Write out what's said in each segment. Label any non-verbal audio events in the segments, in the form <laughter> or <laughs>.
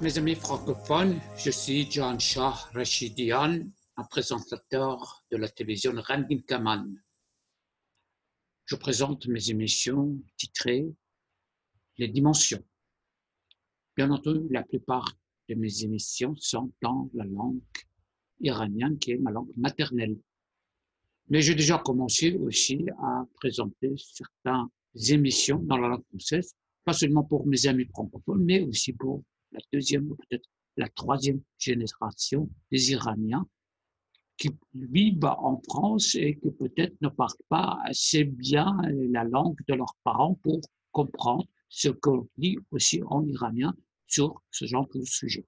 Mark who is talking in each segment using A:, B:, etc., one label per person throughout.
A: Mes amis francophones, je suis John Shah Rashidian, un présentateur de la télévision Randin Kaman. Je présente mes émissions titrées Les dimensions. Bien entendu, la plupart de mes émissions sont dans la langue iranienne qui est ma langue maternelle. Mais j'ai déjà commencé aussi à présenter certaines émissions dans la langue française, pas seulement pour mes amis francophones, mais aussi pour la deuxième ou peut-être la troisième génération des Iraniens qui vivent en France et qui peut-être ne parlent pas assez bien la langue de leurs parents pour comprendre ce qu'on dit aussi en iranien sur ce genre de sujet.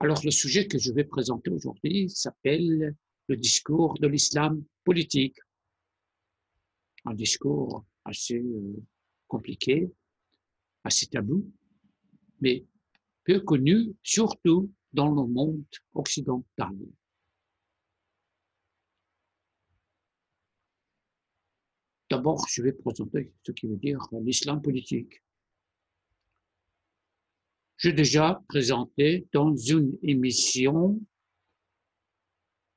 A: Alors le sujet que je vais présenter aujourd'hui s'appelle le discours de l'islam politique. Un discours assez euh, compliqué, assez tabou, mais peu connu, surtout dans le monde occidental. D'abord, je vais présenter ce qui veut dire l'islam politique. J'ai déjà présenté dans une émission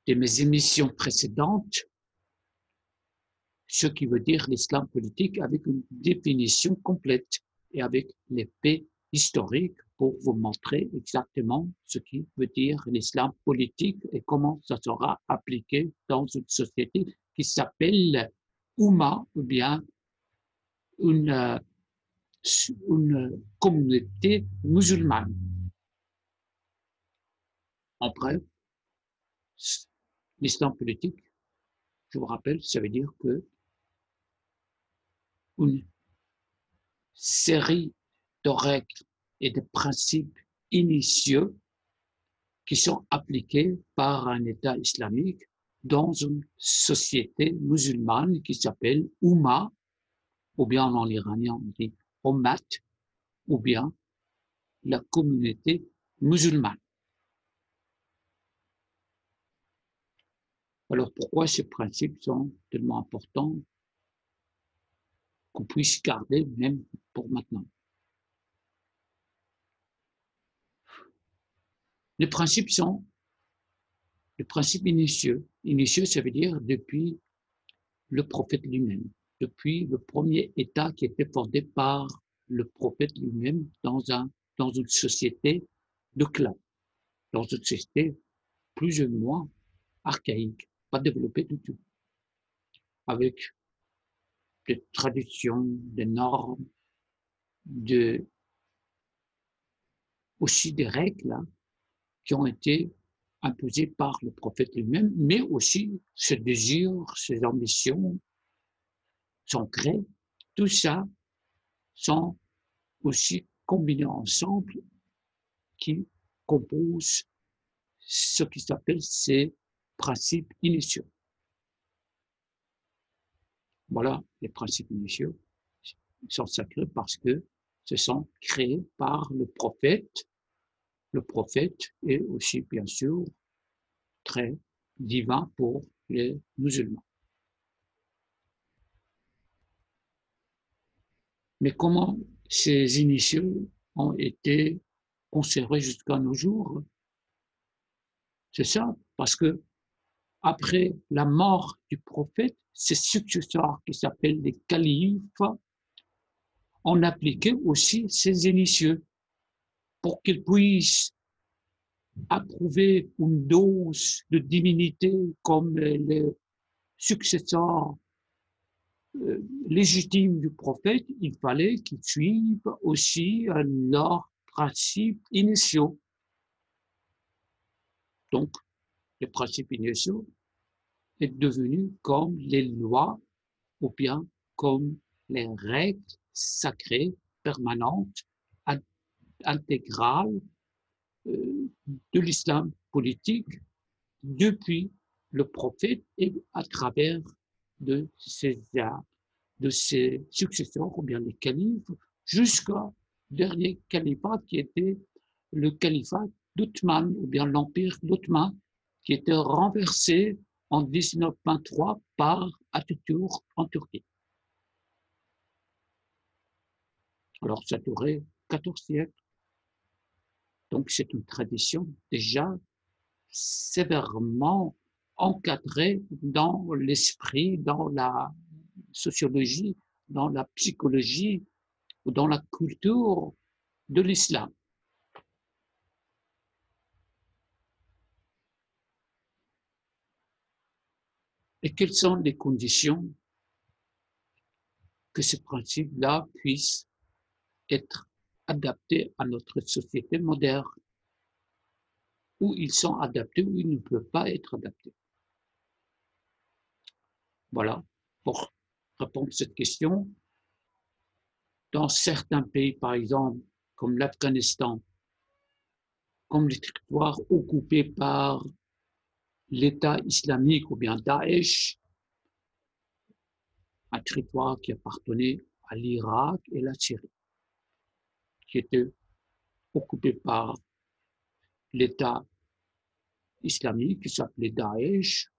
A: de mes émissions précédentes ce qui veut dire l'islam politique avec une définition complète et avec l'épée historique pour vous montrer exactement ce qui veut dire l'islam politique et comment ça sera appliqué dans une société qui s'appelle Ouma ou bien une, une communauté musulmane. En bref, l'islam politique, je vous rappelle, ça veut dire que une série de règles et de principes initiaux qui sont appliqués par un État islamique dans une société musulmane qui s'appelle Oumma, ou bien en iranien on dit Ummat, ou bien la communauté musulmane. Alors pourquoi ces principes sont tellement importants qu'on puisse garder même pour maintenant Les principes sont les principes initiaux. Initiaux, ça veut dire depuis le prophète lui-même, depuis le premier État qui était fondé par le prophète lui-même dans, un, dans une société de clan, dans une société plus ou moins archaïque, pas développée du tout, avec des traditions, des normes, de, aussi des règles hein, qui ont été imposées par le prophète lui-même, mais aussi ses désirs, ses ambitions, son gré, tout ça sont aussi combinés ensemble qui composent ce qui s'appelle ces principes initiaux. Voilà, les principes initiaux. Sont sacrés parce que ce sont créés par le prophète. Le prophète est aussi, bien sûr, très divin pour les musulmans. Mais comment ces initiaux ont été conservés jusqu'à nos jours? C'est ça, parce que après la mort du prophète, ses successeurs qui s'appellent les califes ont appliqué aussi ces initiaux pour qu'ils puissent approuver une dose de divinité comme les successeurs euh, légitimes du prophète, il fallait qu'ils suivent aussi leurs principes initiaux. Donc, les principes initiaux est devenu comme les lois ou bien comme les règles sacrées permanentes intégrale euh, de l'islam politique depuis le prophète et à travers de ses, de ses successeurs, ou bien les califes, jusqu'au dernier califat qui était le califat d'Othman, ou bien l'empire d'Othman, qui était renversé en 1923 par Atatürk en Turquie. Alors ça durait 14 siècles. Donc c'est une tradition déjà sévèrement encadrée dans l'esprit, dans la sociologie, dans la psychologie ou dans la culture de l'islam. Et quelles sont les conditions que ce principe-là puisse être adapté à notre société moderne, où ils sont adaptés, ou ils ne peuvent pas être adaptés. Voilà, pour répondre à cette question. Dans certains pays, par exemple, comme l'Afghanistan, comme les territoires occupés par l'État islamique ou bien Daesh, un territoire qui appartenait à l'Irak et la Syrie, qui était occupé par l'État islamique qui s'appelait Daesh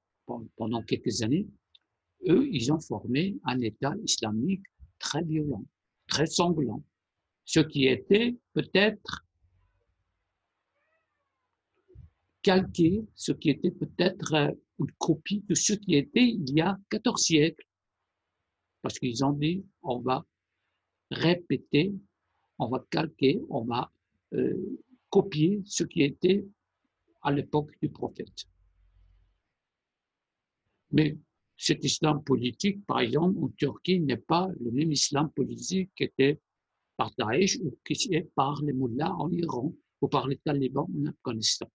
A: pendant quelques années. Eux, ils ont formé un État islamique très violent, très sanglant, ce qui était peut-être calqué ce qui était peut-être euh, une copie de ce qui était il y a 14 siècles. Parce qu'ils ont dit, on va répéter, on va calquer, on va euh, copier ce qui était à l'époque du prophète. Mais cet islam politique, par exemple, en Turquie, n'est pas le même islam politique qui était par Daesh ou qui est par les mullahs en Iran ou par les talibans en Afghanistan.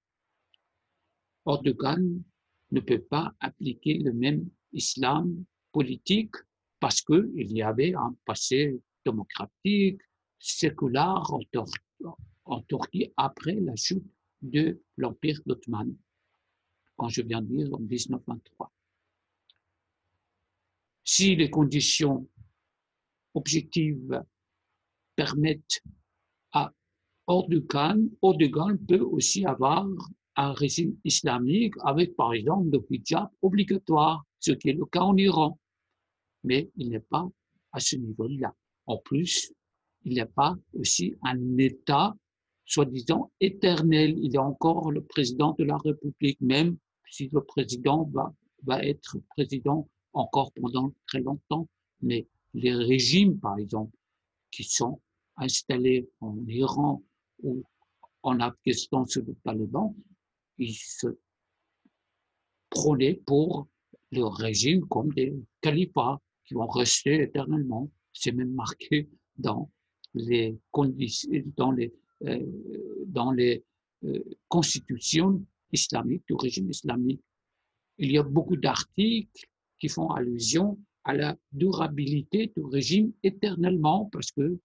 A: Erdogan ne peut pas appliquer le même islam politique parce qu'il y avait un passé démocratique, séculaire en, Turquie après la chute de l'Empire ottoman, quand je viens de dire en 1923. Si les conditions objectives permettent à Erdogan, Erdogan peut aussi avoir un régime islamique avec, par exemple, le hijab obligatoire, ce qui est le cas en Iran. Mais il n'est pas à ce niveau-là. En plus, il n'y a pas aussi un État soi-disant éternel. Il a encore le président de la République, même si le président va, va être président encore pendant très longtemps. Mais les régimes, par exemple, qui sont installés en Iran ou en Afghanistan sous le Taliban, ils se prenaient pour le régime comme des califats qui vont rester éternellement. C'est même marqué dans les dans les, euh, dans les euh, constitutions islamiques, du régime islamique. Il y a beaucoup d'articles qui font allusion à la durabilité du régime éternellement parce que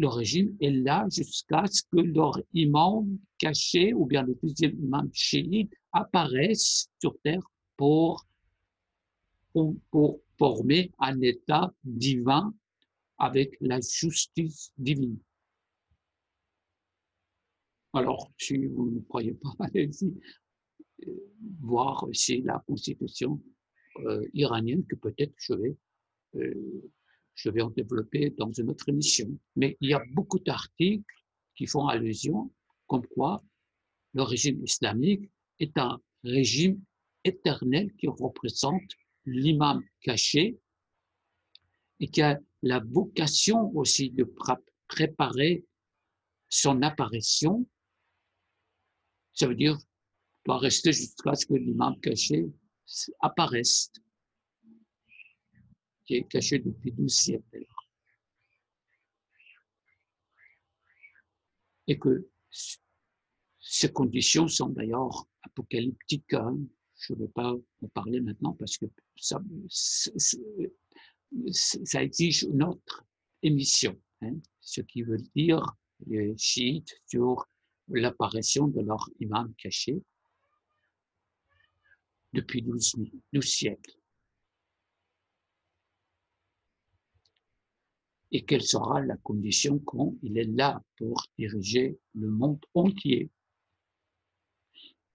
A: le régime est là jusqu'à ce que leur imam caché ou bien le deuxième imam chiite apparaisse sur terre pour, pour, former un état divin avec la justice divine. Alors, si vous ne croyez pas, <laughs> allez-y euh, voir aussi la constitution euh, iranienne que peut-être je vais euh, je vais en développer dans une autre émission. Mais il y a beaucoup d'articles qui font allusion comme quoi le régime islamique est un régime éternel qui représente l'imam caché et qui a la vocation aussi de préparer son apparition. Ça veut dire, doit rester jusqu'à ce que l'imam caché apparaisse qui est caché depuis 12 siècles. Et que ces conditions sont d'ailleurs apocalyptiques. Hein. Je ne vais pas en parler maintenant parce que ça, exige une autre émission. Hein. Ce qui veut dire les chiites sur l'apparition de leur imam caché depuis 12, 12 siècles. Et quelle sera la condition quand il est là pour diriger le monde entier?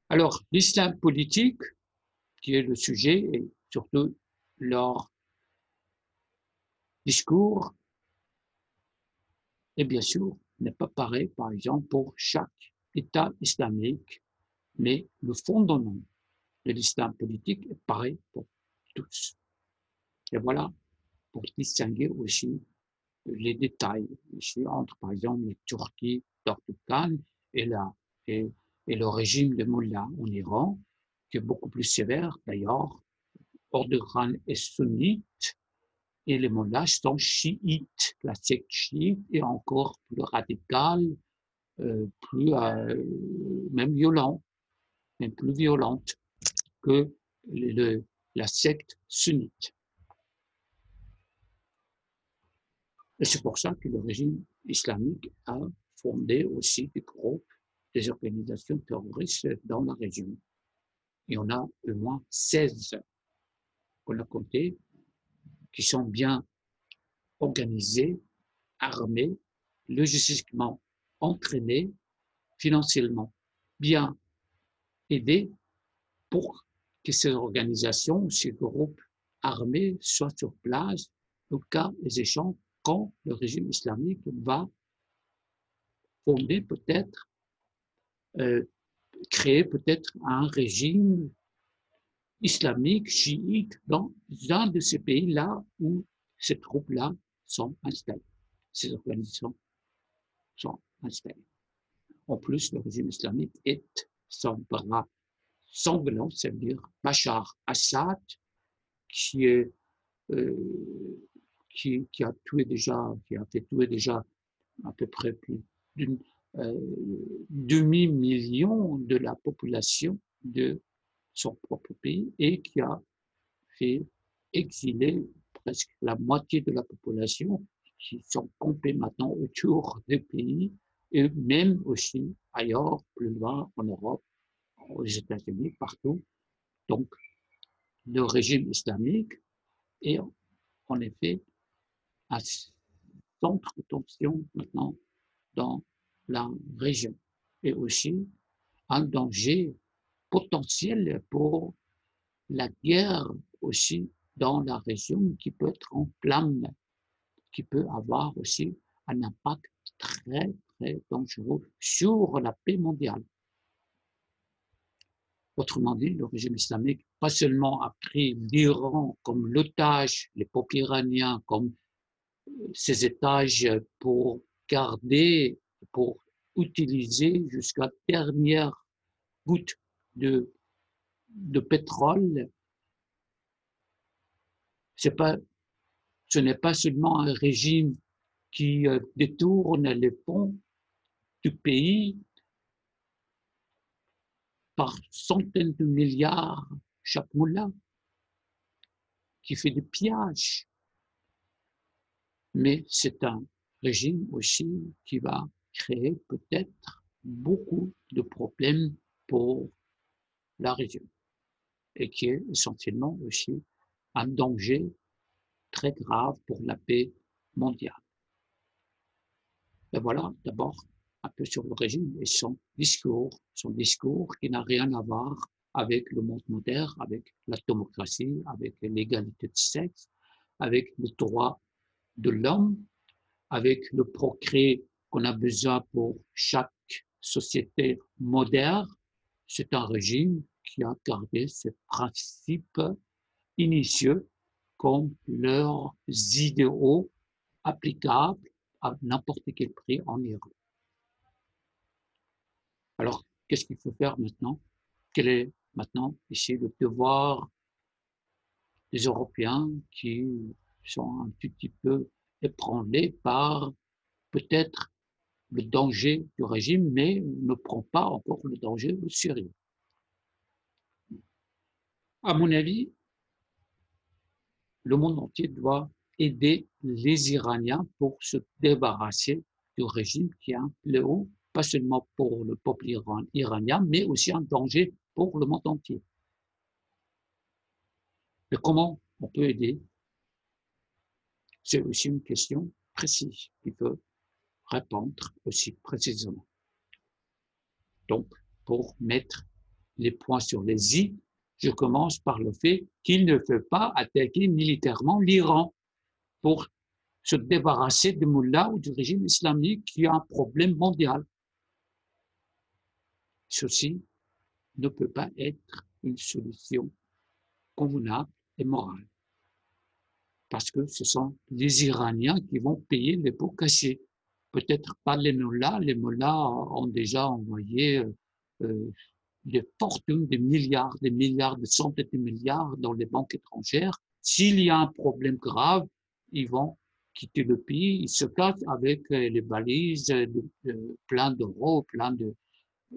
A: Alors, l'islam politique, qui est le sujet, et surtout leur discours, Et bien sûr, n'est pas pareil, par exemple, pour chaque État islamique, mais le fondement de l'islam politique est pareil pour tous. Et voilà, pour distinguer aussi les détails ici entre, par exemple, la Turquie d'Erdogan et, la, et, et le régime de Mullah en Iran, qui est beaucoup plus sévère d'ailleurs. Erdogan est sunnite et les Mullahs sont chiites. La secte chiite est encore plus radicale, euh, plus euh, même violente, même plus violente que le, la secte sunnite. Et c'est pour ça que le régime islamique a fondé aussi des groupes, des organisations terroristes dans la région. Et on a au moins 16 qu'on a compté, qui sont bien organisés, armés, logistiquement entraînés, financièrement bien aidés pour que ces organisations, ces groupes armés soient sur place au cas échéant quand le régime islamique va fonder peut-être, euh, créer peut-être un régime islamique, chiite, dans un de ces pays-là où ces troupes-là sont installées, ces organisations sont installées. En plus, le régime islamique est son bras sanglant, c'est-à-dire Bachar Assad, qui est euh, qui, a tué déjà, qui a fait tuer déjà à peu près plus d'un euh, demi-million de la population de son propre pays et qui a fait exiler presque la moitié de la population qui sont campés maintenant autour des pays et même aussi ailleurs, plus loin en Europe, aux États-Unis, partout. Donc, le régime islamique est en effet un centre de tension maintenant dans la région et aussi un danger potentiel pour la guerre aussi dans la région qui peut être en flamme, qui peut avoir aussi un impact très, très dangereux sur la paix mondiale. Autrement dit, le régime islamique, pas seulement a pris l'Iran comme l'otage, les peuples iraniens comme ces étages pour garder, pour utiliser jusqu'à dernière goutte de, de pétrole. C'est pas, ce n'est pas seulement un régime qui euh, détourne les fonds du pays par centaines de milliards chaque mois, qui fait des pillages mais c'est un régime aussi qui va créer peut-être beaucoup de problèmes pour la région et qui est essentiellement aussi un danger très grave pour la paix mondiale. Et voilà d'abord un peu sur le régime et son discours, son discours qui n'a rien à voir avec le monde moderne, avec la démocratie, avec l'égalité de sexe, avec le droit de l'homme avec le progrès qu'on a besoin pour chaque société moderne. C'est un régime qui a gardé ses principes initiaux comme leurs idéaux applicables à n'importe quel prix en Iran. Alors, qu'est-ce qu'il faut faire maintenant? Quel est maintenant ici le devoir des Européens qui sont un petit peu ébranlés par peut-être le danger du régime, mais ne prend pas encore le danger au sérieux. À mon avis, le monde entier doit aider les Iraniens pour se débarrasser du régime qui est un fléau, pas seulement pour le peuple iranien, mais aussi un danger pour le monde entier. Mais comment on peut aider c'est aussi une question précise qu'il faut répondre aussi précisément. Donc, pour mettre les points sur les i, je commence par le fait qu'il ne veut pas attaquer militairement l'Iran pour se débarrasser du mullah ou du régime islamique qui a un problème mondial. Ceci ne peut pas être une solution convenable et morale. Parce que ce sont les Iraniens qui vont payer les pots cassés. Peut-être pas les mullahs. Les mullahs ont déjà envoyé euh, euh, des fortunes, des milliards, des milliards, des centaines de milliards dans les banques étrangères. S'il y a un problème grave, ils vont quitter le pays, ils se cachent avec euh, les valises de, plein d'euros, plein de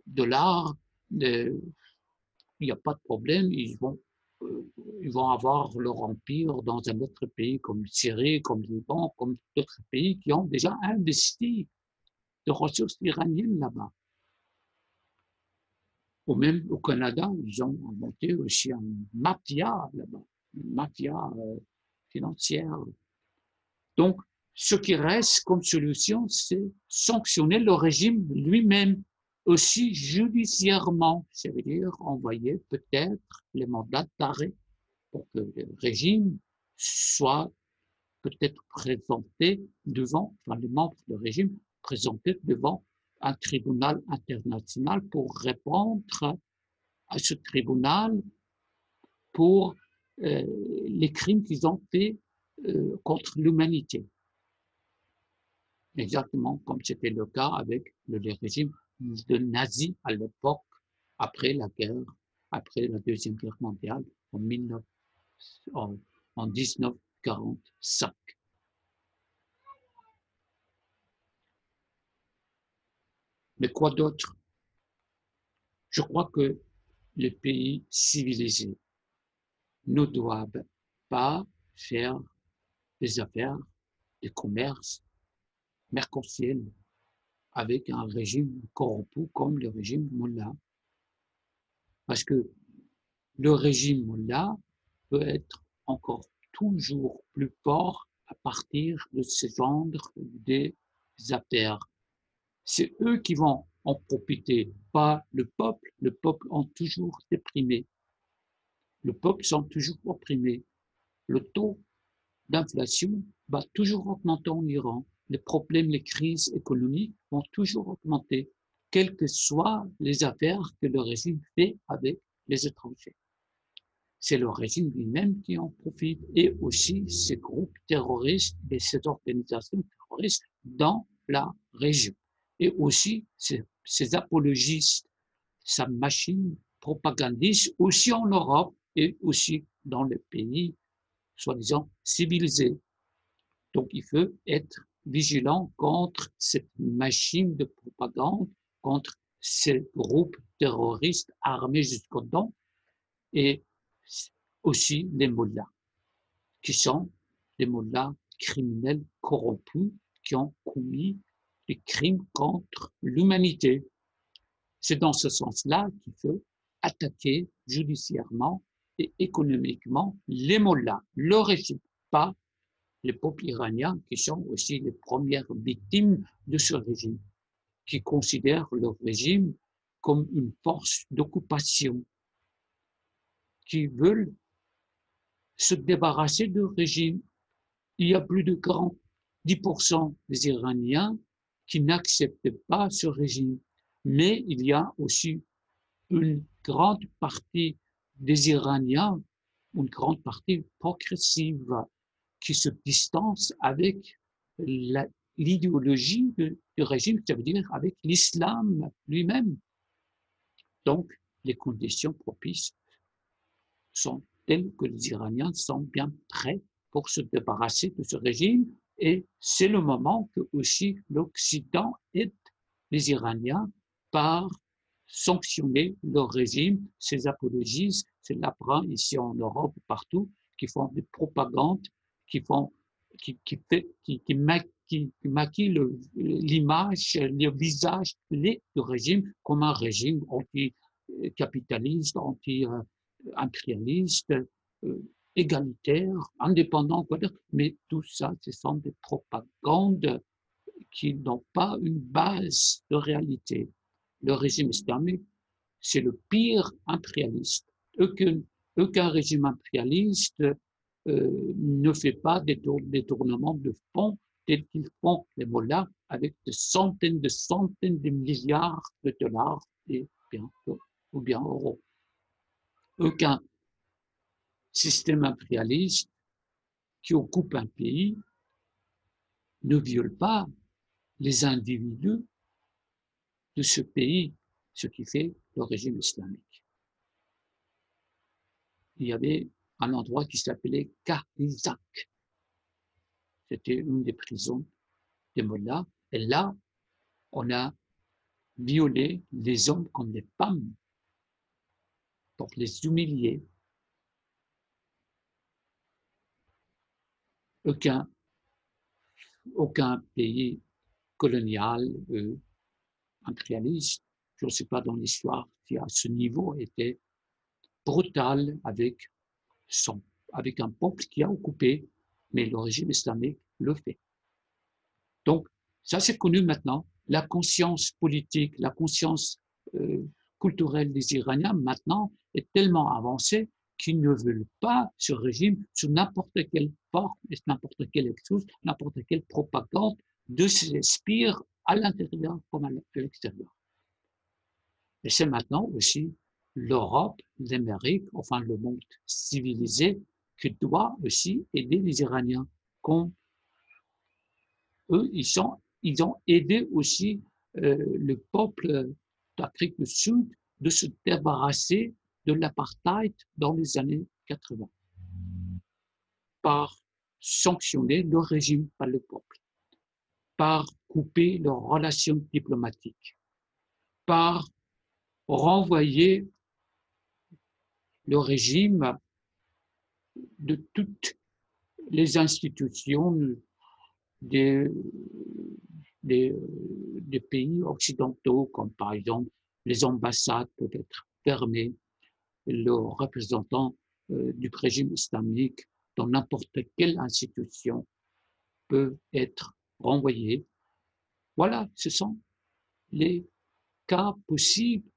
A: dollars. il n'y a pas de problème, ils vont, ils vont avoir leur empire dans un autre pays comme Syrie, comme Liban, comme d'autres pays qui ont déjà investi de ressources iraniennes là-bas ou même au Canada, ils ont monté aussi un mafia là-bas, une mafia euh, financière. Donc, ce qui reste comme solution, c'est sanctionner le régime lui-même, aussi judiciairement, ça veut dire envoyer peut-être les mandats d'arrêt pour que le régime soit peut-être présenté devant, enfin les membres du régime présentés devant un tribunal international pour répondre à ce tribunal pour euh, les crimes qu'ils ont faits euh, contre l'humanité. Exactement comme c'était le cas avec le, régime de nazis à l'époque, après la guerre, après la Deuxième Guerre mondiale, en, 19, en 1945. Mais quoi d'autre? Je crois que les pays civilisés ne doivent pas faire des affaires, des commerces mercantiels avec un régime corrompu comme le régime Mullah. Parce que le régime Mullah peut être encore toujours plus fort à partir de ce genre des affaires c'est eux qui vont en profiter, pas le peuple. Le peuple ont toujours déprimé. Le peuple sont toujours opprimés. Le taux d'inflation va toujours augmenter en Iran. Les problèmes, les crises économiques vont toujours augmenter, quelles que soient les affaires que le régime fait avec les étrangers. C'est le régime lui-même qui en profite et aussi ces groupes terroristes et ces organisations terroristes dans la région et aussi ces, apologistes, sa machine propagandiste aussi en Europe et aussi dans les pays soi-disant civilisés. Donc il faut être vigilant contre cette machine de propagande, contre ces groupes terroristes armés jusqu'aux dents et aussi les mollahs, qui sont les mollahs criminels corrompus qui ont commis des crimes contre l'humanité. C'est dans ce sens-là qu'il faut attaquer judiciairement et économiquement les mollahs, le régime, pas les peuples iraniens qui sont aussi les premières victimes de ce régime, qui considèrent le régime comme une force d'occupation, qui veulent se débarrasser du régime. Il y a plus de 10% des Iraniens qui n'acceptent pas ce régime. Mais il y a aussi une grande partie des Iraniens, une grande partie progressive, qui se distance avec l'idéologie du régime, ça veut dire avec l'islam lui-même. Donc, les conditions propices sont telles que les Iraniens sont bien prêts pour se débarrasser de ce régime et c'est le moment que aussi l'Occident aide les Iraniens par sanctionner leur régime, ces apologistes, c'est l'apprend ici en Europe, partout, qui font des propagandes, qui font, qui, qui, qui, qui, maquillent l'image, le visage du régime comme un régime anti-capitaliste, anti-impérialiste, euh, égalitaire, indépendant, mais tout ça, ce sont des propagandes qui n'ont pas une base de réalité. Le régime islamique, c'est le pire impérialiste. Aucun, aucun régime impérialiste euh, ne fait pas des détournement de fonds tels qu'ils font les mollahs avec des centaines de centaines de milliards de dollars et bien, ou bien euros. Aucun système impérialiste qui occupe un pays ne viole pas les individus de ce pays, ce qui fait le régime islamique. Il y avait un endroit qui s'appelait Karizak. C'était une des prisons des mollahs. Et là, on a violé les hommes comme des femmes pour les humilier. Aucun, aucun pays colonial, euh, impérialiste, je ne sais pas dans l'histoire, qui à ce niveau était brutal avec, avec un peuple qui a occupé, mais le régime islamique le fait. Donc, ça c'est connu maintenant. La conscience politique, la conscience euh, culturelle des Iraniens maintenant est tellement avancée qu'ils ne veulent pas ce régime sous n'importe quelle forme, n'importe quelle excuse, n'importe quelle propagande de s'inspire à l'intérieur comme à l'extérieur. Et c'est maintenant aussi l'Europe, l'Amérique, enfin le monde civilisé, qui doit aussi aider les Iraniens. Comme eux, ils ont aidé aussi euh, le peuple d'Afrique du Sud de se débarrasser de l'apartheid dans les années 80 par sanctionner le régime par le peuple par couper leurs relations diplomatiques, par renvoyer le régime de toutes les institutions des, pays occidentaux, comme par exemple les ambassades peuvent être fermées, le représentant euh, du régime islamique dans n'importe quelle institution peut être renvoyés. Voilà, ce sont les cas possibles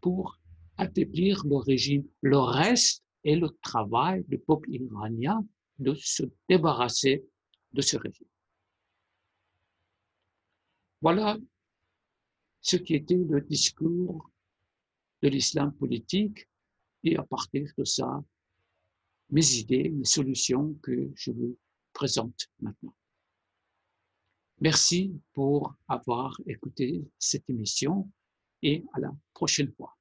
A: pour affaiblir le régime. Le reste est le travail du peuple iranien de se débarrasser de ce régime. Voilà ce qui était le discours de l'islam politique et à partir de ça, mes idées, mes solutions que je vous présente maintenant. Merci pour avoir écouté cette émission et à la prochaine fois.